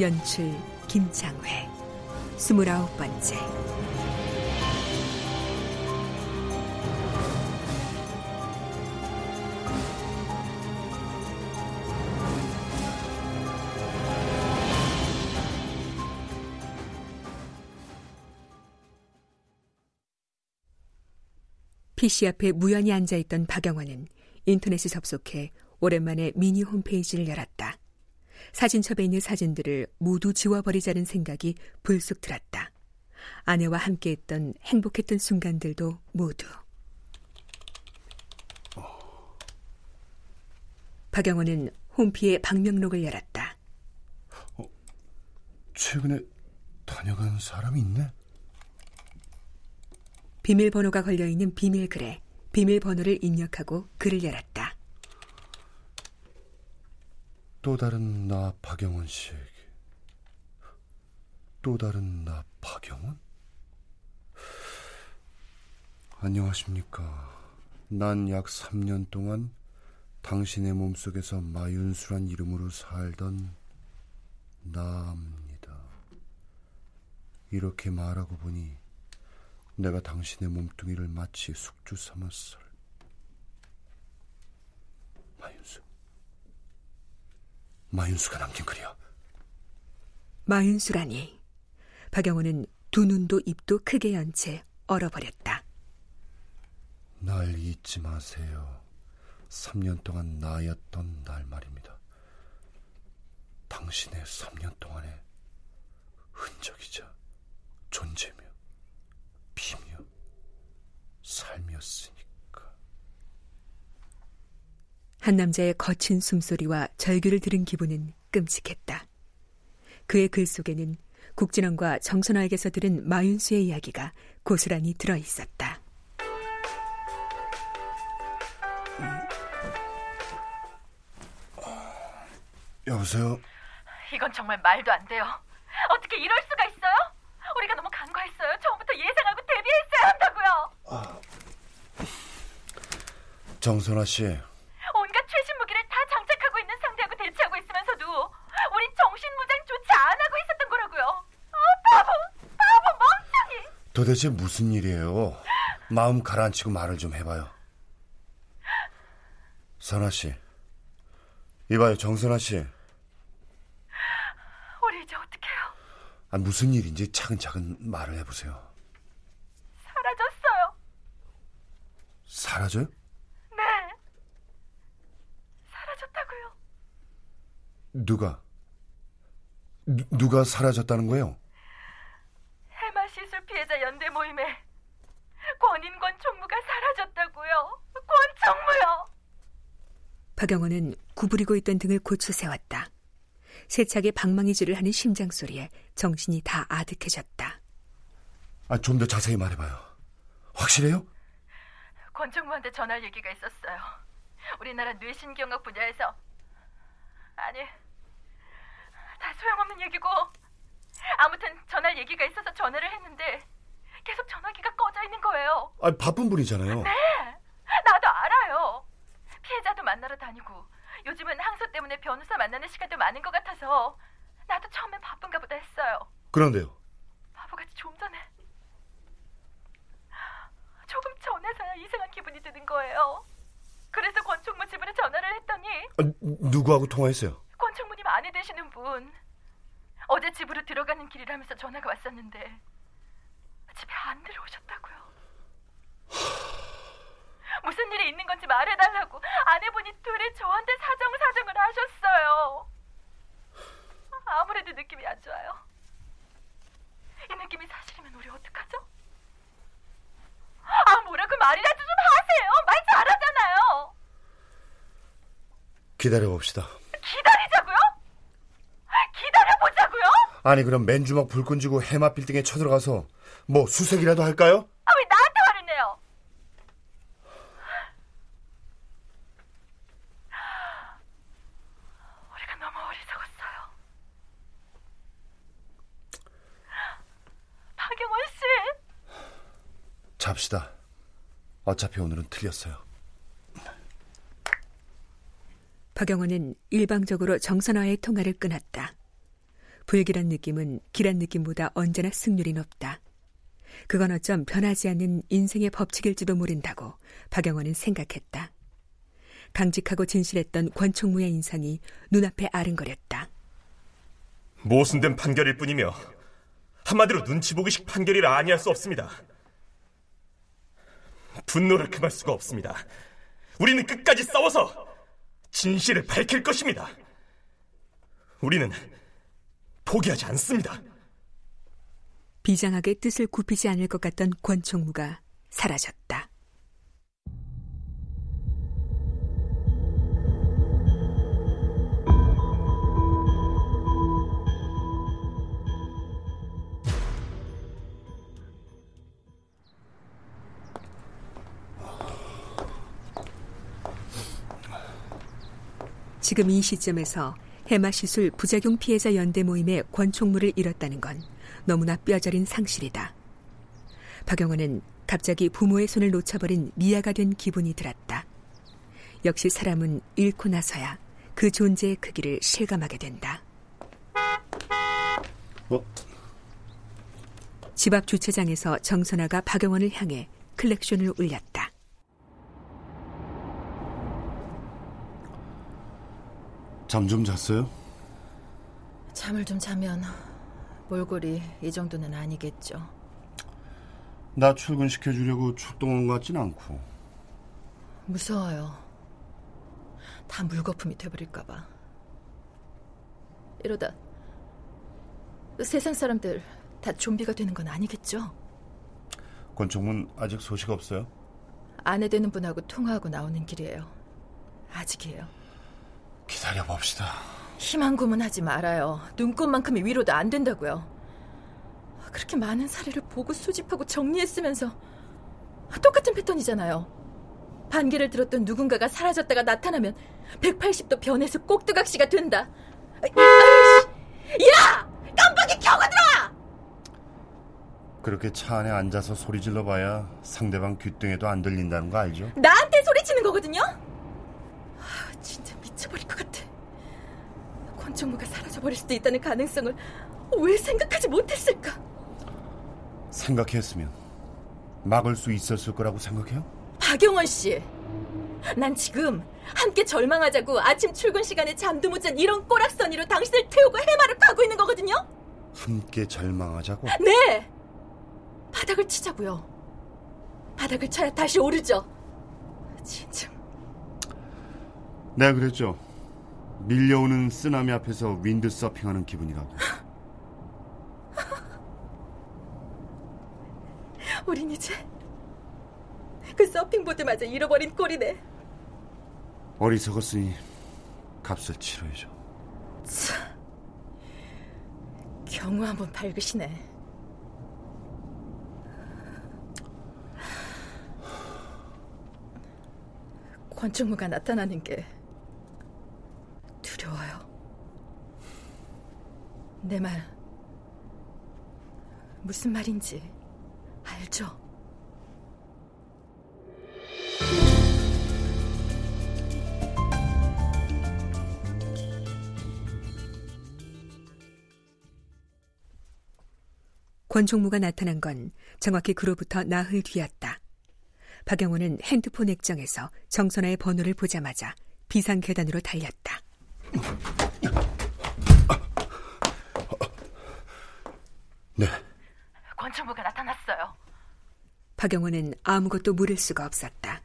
연출 김창회 스물아홉 번째 PC 앞에 무연히 앉아있던 박영원은 인터넷에 접속해 오랜만에 미니 홈페이지를 열었다. 사진첩에 있는 사진들을 모두 지워버리자는 생각이 불쑥 들었다. 아내와 함께했던 행복했던 순간들도 모두. 박영원은 홈피의 방명록을 열었다. 최근에 다녀간 사람이 있네? 비밀번호가 걸려있는 비밀글에 비밀번호를 입력하고 글을 열었다. 또 다른 나 박영원 씨에게 또 다른 나 박영원? 안녕하십니까. 난 약 3년 동안 당신의 몸속에서 마윤수란 이름으로 살던 나입니다. 이렇게 말하고 보니 내가 당신의 몸뚱이를 마치 숙주 삼았을. 마윤수. 마윤수가 남긴 글이야. 마윤수라니. 박영호는 두 눈도 입도 크게 연 채 얼어버렸다. 날 잊지 마세요. 3년 동안 나였던 날 말입니다. 당신의 3년 동안의 흔적이자 존재며 피며 삶이었으니까. 한 남자의 거친 숨소리와 절규를 들은 기분은 끔찍했다. 그의 글 속에는 국진원과 정선화에게서 들은 마윤수의 이야기가 고스란히 들어 있었다. 여보세요? 이건 정말 말도 안 돼요. 어떻게 이럴 수가 있어요? 우리가 너무 간과했어요. 처음부터 예상하고 대비했어야 한다고요. 정선아 씨, 온갖 최신 무기를 다 장착하고 있는 상대하고 대치하고 있으면서도 우리 정신무장조차 안 하고 있었던 거라고요. 아, 바보, 바보 멍청이. 도대체 무슨 일이에요? 마음 가라앉히고 말을 좀 해봐요. 선아 씨, 이봐요, 정선아 씨. 우리 이제 어떡해요? 아, 무슨 일인지 차근차근 말을 해보세요. 사라졌어요. 사라져요? 네. 사라졌다고요. 누가? 누, 누가 사라졌다는 거예요? 피해자 연대 모임에 권인권 총무가 사라졌다고요. 권 총무요. 박영호는 구부리고 있던 등을 고쳐 세웠다. 세차게 방망이질을 하는 심장 소리에 정신이 다 아득해졌다. 아, 좀 더 자세히 말해봐요. 확실해요? 권 총무한테 전할 얘기가 있었어요. 우리나라 뇌신경학 분야에서 아니 다 소용없는 얘기고 아무튼 전할 얘기가 있어서 전화를 했는데 계속 전화기가 꺼져 있는 거예요. 아, 바쁜 분이잖아요. 네, 나도 알아요. 피해자도 만나러 다니고 요즘은 항소 때문에 변호사 만나는 시간도 많은 것 같아서 나도 처음엔 바쁜가 보다 했어요. 그런데요. 바보같이 좀 전에 조금 전에서야 이상한 기분이 드는 거예요. 그래서 권총무 집으로 전화를 했더니 아, 누구하고 통화했어요? 권총무님 아내 되시는 분 어제 집으로 들어가는 길이라면서 전화가 왔었는데 집에 안 들어오셨다고요. 무슨 일이 있는 건지 말해달라고 아내분이 둘이 저한테 사정사정을 하셨어요. 아무래도 느낌이 안 좋아요. 이 느낌이 사실이면 우리 어떡하죠? 아 뭐라고 말이라도 좀 하세요. 말 잘하잖아요. 기다려봅시다. 기다리자고요? 기다려보자고요? 아니 그럼 맨주먹 불 끈지고 해마 빌딩에 쳐들어가서 뭐 수색이라도 할까요? 아 왜 나한테 화를 내요? 우리가 너무 어리석었어요. 박영원 씨, 잡시다. 어차피 오늘은 틀렸어요. 박영원은 일방적으로 정선화의 통화를 끊었다. 불길한 느낌은 길한 느낌보다 언제나 승률이 높다. 그건 어쩜 변하지 않는 인생의 법칙일지도 모른다고 박영원은 생각했다. 강직하고 진실했던 권총무의 인상이 눈앞에 아른거렸다. 모순된 판결일 뿐이며 한마디로 눈치 보기식 판결이라 아니할 수 없습니다. 분노를 금할 수가 없습니다. 우리는 끝까지 싸워서 진실을 밝힐 것입니다. 우리는 포기하지 않습니다. 비장하게 뜻을 굽히지 않을 것 같던 권총무가 사라졌다. 지금 이 시점에서 해마 시술 부작용 피해자 연대 모임의 권총무를 잃었다는 건 너무나 뼈저린 상실이다. 박영원은 갑자기 부모의 손을 놓쳐버린 미아가 된 기분이 들었다. 역시 사람은 잃고 나서야 그 존재의 크기를 실감하게 된다. 어? 집 앞 주차장에서 정선아가 박영원을 향해 클렉션을 울렸다. 잠 좀 잤어요? 잠을 좀 자면 몰골이 이 정도는 아니겠죠. 나 출근시켜 주려고 출동한 것 같진 않고. 무서워요. 다 물거품이 돼버릴까 봐. 이러다 세상 사람들 다 좀비가 되는 건 아니겠죠? 권총문 아직 소식 없어요? 아내 되는 분하고 통화하고 나오는 길이에요. 아직이에요. 기다려 봅시다. 희망 고문하지 말아요. 눈꽃만큼의 위로도 안 된다고요. 그렇게 많은 사례를 보고 수집하고 정리했으면서 똑같은 패턴이잖아요. 반개를 들었던 누군가가 사라졌다가 나타나면 180도 변해서 꼭두각시가 된다. 아이씨. 야! 깜빡이 켜고 들어와! 그렇게 차 안에 앉아서 소리 질러봐야 상대방 귓등에도 안 들린다는 거 알죠? 나한테 소리 치는 거거든요? 아, 진짜 미쳐버릴 것 같아. 권총무가 사라져버릴 수도 있다는 가능성을 왜 생각하지 못했을까? 생각했으면 막을 수 있었을 거라고 생각해요? 박영원 씨, 난 지금 함께 절망하자고 아침 출근 시간에 잠도 못 잔 이런 꼬락서니로 당신을 태우고 해마를 파고 있는 거거든요? 함께 절망하자고? 네! 바닥을 치자고요. 바닥을 쳐야 다시 오르죠. 진짜. 내가 그랬죠. 밀려오는 쓰나미 앞에서 윈드 서핑하는 기분이라고. 우린 이제 그 서핑보드마저 잃어버린 꼴이네. 어리석었으니 값을 치러야죠. 경우 한번 밝으시네. 권총무가 나타나는 게 두려워요. 내 말 무슨 말인지 알죠? 권총무가 나타난 건 정확히 그로부터 나흘 뒤였다. 박영호는 핸드폰 액정에서 정선아의 번호를 보자마자 비상 계단으로 달렸다. 권총무가 나타났어요. 박영호는 아무것도 물을 수가 없었다.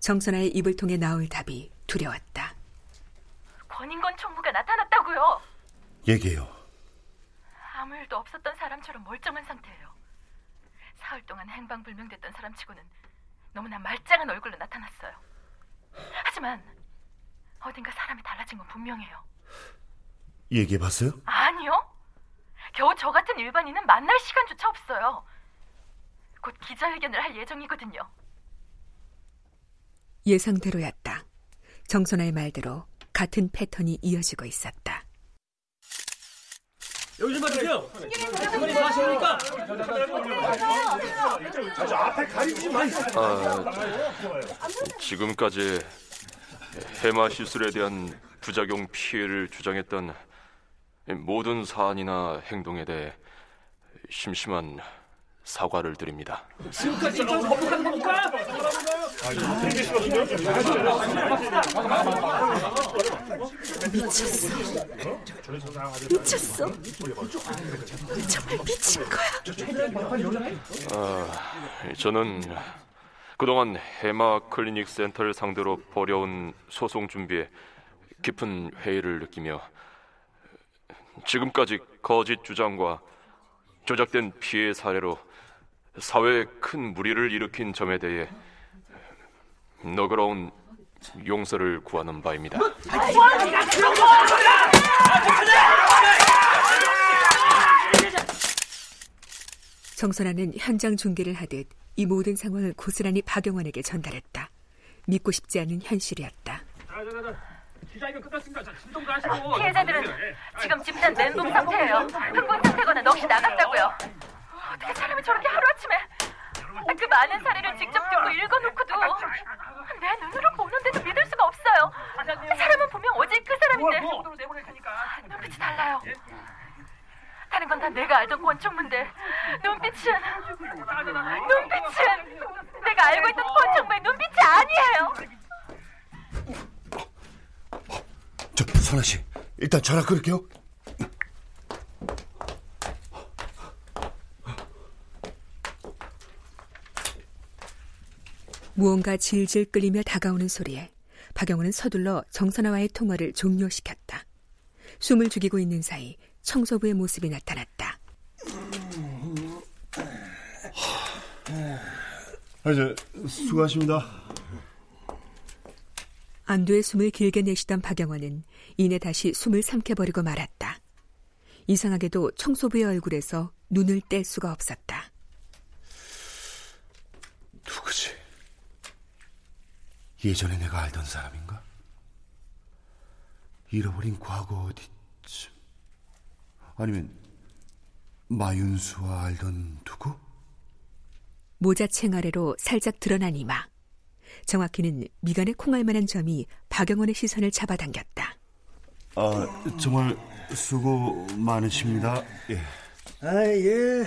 정선아의 입을 통해 나올 답이 두려웠다. 권인권 총무가 나타났다고요. 얘기해요. 아무 일도 없었던 사람처럼 멀쩡한 상태예요. 사흘 동안 행방불명됐던 사람치고는 너무나 말짱한 얼굴로 나타났어요. 하지만 어딘가 사람이 달라진 건 분명해요. 얘기해봤어요? 아니요. 겨우 저 같은 일반인은 만날 시간조차 없어요. 곧 기자회견을 할 예정이거든요. 예상대로였다. 정선아의 말대로 같은 패턴이 이어지고 있었다. 여기 좀 봐주세요. 신경이 뭐 하십니까? 아, 지금까지 해마 시술에 대한 부작용 피해를 주장했던 모든 사안이나 행동에 대해 심심한 사과를 드립니다. 지금까지 좀 거북한 겁니까? 미쳤어. 정말 미친 거야. 아, 저는 그동안 해마 클리닉 센터를 상대로 벌여온 소송 준비에 깊은 회의를 느끼며 지금까지 거짓 주장과 조작된 피해 사례로 사회에 큰 무리를 일으킨 점에 대해 너그러운 용서를 구하는 바입니다. 정선아는 현장 중계를 하듯 이 모든 상황을 고스란히 박영원에게 전달했다. 믿고 싶지 않은 현실이었다. 기자회견 끝났습니다. 자, 진정도 하시고. 피해자들은 지금 집단 멘붕 상태예요. 흥분 상태거나 넋이 나갔다고요. 어떻게 사람이 저렇게 하루아침에 그 많은 사례를 직접 듣고 읽어놓고도 내 눈으로 보는데도 믿을 수가 없어요. 사람은 분명 어제 그 사람인데 눈빛이 달라요. 다른 건 다 내가 알던 권총무인데 눈빛은 눈빛은 내가 알고 있던 권총무의 눈빛이 아니에요. 저 선아 씨, 일단 전화 끊을게요. 무언가 질질 끌리며 다가오는 소리에 박영호는 서둘러 정선아와의 통화를 종료시켰다. 숨을 죽이고 있는 사이 청소부의 모습이 나타났다. 아, 이제 수고하십니다. 안도의 숨을 길게 내쉬던 박영호는 이내 다시 숨을 삼켜버리고 말았다. 이상하게도 청소부의 얼굴에서 눈을 뗄 수가 없었다. 누구지? 예전에 내가 알던 사람인가? 잃어버린 과거 어디쯤? 아니면 마윤수와 알던 누구? 모자챙 아래로 살짝 드러난 이마. 정확히는 미간에 콩알 만한 점이 박영원의 시선을 잡아당겼다. 아, 정말 수고 많으십니다. 예. 아, 예.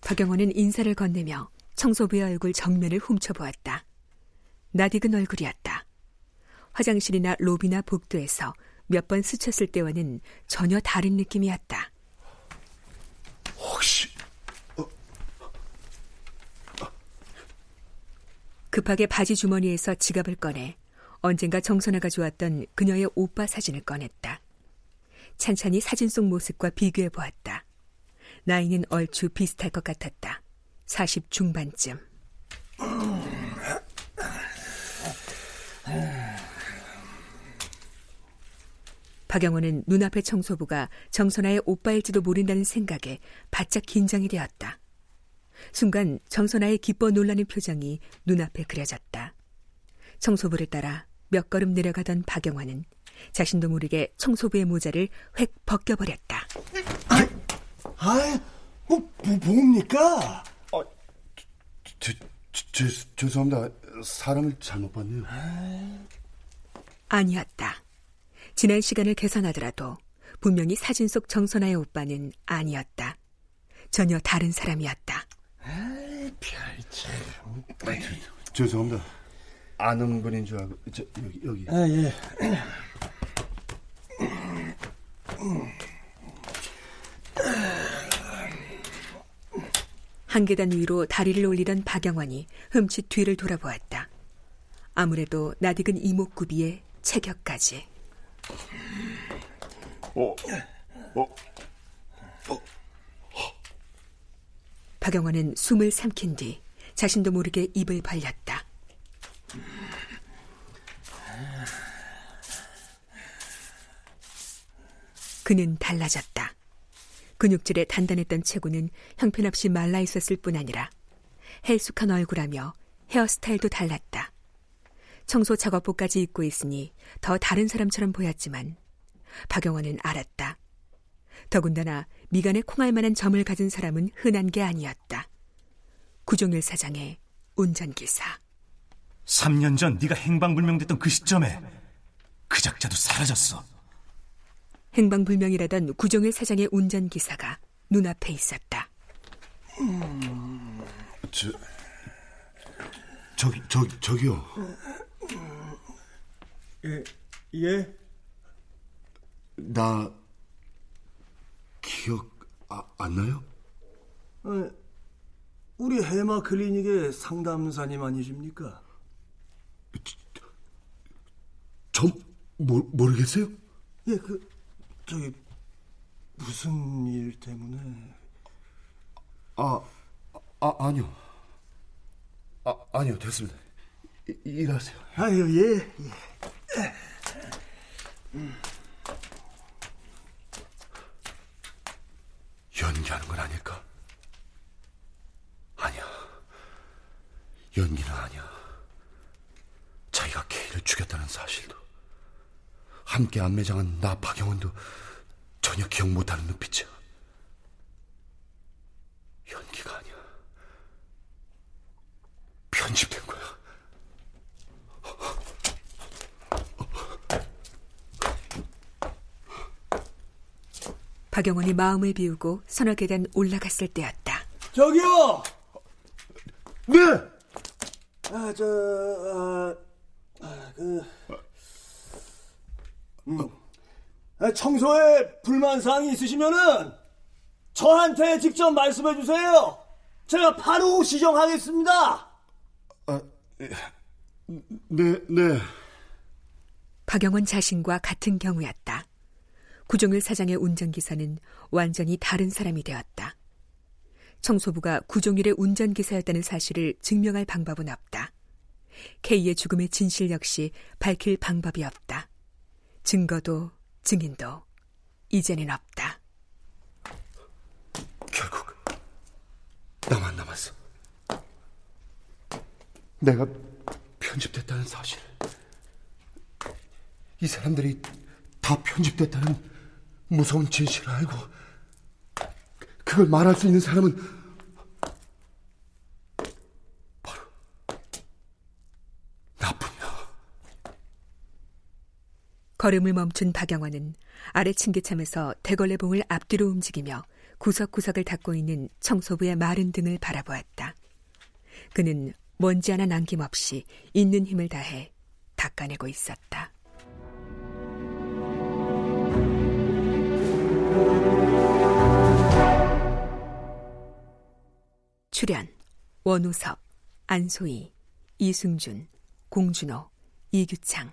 박영원은 인사를 건네며 청소부의 얼굴 정면을 훔쳐보았다. 낯익은 얼굴이었다. 화장실이나 로비나 복도에서 몇 번 스쳤을 때와는 전혀 다른 느낌이었다. 혹시 급하게 바지 주머니에서 지갑을 꺼내 언젠가 정선아가 좋았던 그녀의 오빠 사진을 꺼냈다. 찬찬히 사진 속 모습과 비교해 보았다. 나이는 얼추 비슷할 것 같았다. 40 중반쯤. 박영호는 눈앞의 청소부가 정선아의 오빠일지도 모른다는 생각에 바짝 긴장이 되었다. 순간 정선아의 기뻐 놀라는 표정이 눈앞에 그려졌다. 청소부를 따라 몇 걸음 내려가던 박영화는 자신도 모르게 청소부의 모자를 획 벗겨버렸다. 아, 뭐, 뭐 뭡니까? 저, 저, 저, 죄송합니다. 사람을 잘못 봤네요. 아니었다. 지난 시간을 계산하더라도 분명히 사진 속 정선아의 오빠는 아니었다. 전혀 다른 사람이었다. 죄송합니다. 아는 분인 줄 알고 저, 여기 여기. 아, 예. 한 계단 위로 다리를 올리던 박영환이 흠칫 뒤를 돌아보았다. 아무래도 낯익은 이목구비에 체격까지. 어, 어, 박영환은 숨을 삼킨 뒤 자신도 모르게 입을 벌렸다. 그는 달라졌다. 근육질에 단단했던 체구는 형편없이 말라 있었을 뿐 아니라 헬쑥한 얼굴하며 헤어스타일도 달랐다. 청소 작업복까지 입고 있으니 더 다른 사람처럼 보였지만 박영원은 알았다. 더군다나 미간에 콩알 만한 점을 가진 사람은 흔한 게 아니었다. 구종일 사장의 운전기사. 3년 전 네가 행방불명됐던 그 시점에 그 작자도 사라졌어. 행방불명이라던 구종일 사장의 운전기사가 눈앞에 있었다. 음, 저, 저기, 저, 저기요. 예, 예? 나 기억 아, 안 나요? 어, 우리 해마 클리닉의 상담사님 아니십니까? 저 모, 모르겠어요? 예, 그 저기 무슨 일 때문에? 아, 아 아니요. 아 아니요 됐습니다. 이, 일하세요. 아유 예. 예. 음. 연기하는 건 아닐까? 아니야. 연기는 아니야. 자기가 케이를 죽였다는 사실도 함께 안매장한 나 박영원도 전혀 기억 못하는 눈빛이야. 연기가 아니야. 편집된 거야. 박영원이 마음을 비우고 서너 계단 올라갔을 때였다. 저기요! 네! 아, 저, 아, 아 그, 음, 아, 청소에 불만 사항이 있으시면은 저한테 직접 말씀해 주세요. 제가 바로 시정하겠습니다. 아, 네, 네. 박영원 자신과 같은 경우였다. 구종일 사장의 운전기사는 완전히 다른 사람이 되었다. 청소부가 구종일의 운전기사였다는 사실을 증명할 방법은 없다. K의 죽음의 진실 역시 밝힐 방법이 없다. 증거도 증인도 이제는 없다. 결국 나만 남았어. 내가 편집됐다는 사실을 이 사람들이 다 편집됐다는 무서운 진실을 알고 그걸 말할 수 있는 사람은 바로 나뿐이야. 걸음을 멈춘 박영환은 아래 층계참에서 대걸레봉을 앞뒤로 움직이며 구석구석을 닦고 있는 청소부의 마른 등을 바라보았다. 그는 먼지 하나 남김없이 있는 힘을 다해 닦아내고 있었다. 출연 원우섭, 안소희, 이승준, 공준호, 이규창.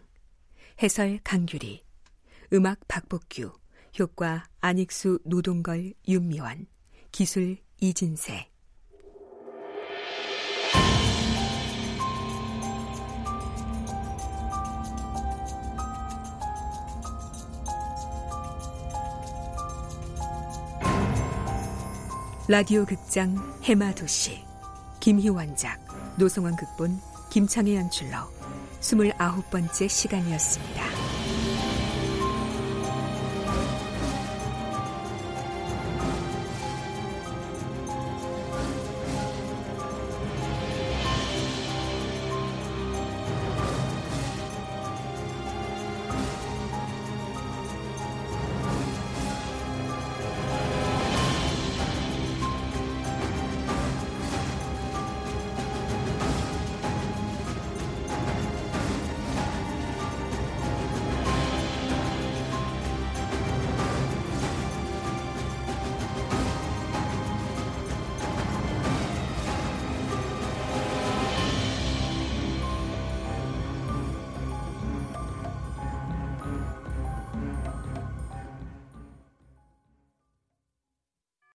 해설 강규리. 음악 박복규. 효과 안익수 노동걸 윤미원 기술 이진세 라디오 극장 해마도시 김희원작 노성원 극본 김창의 연출로 스물아홉 번째 시간이었습니다.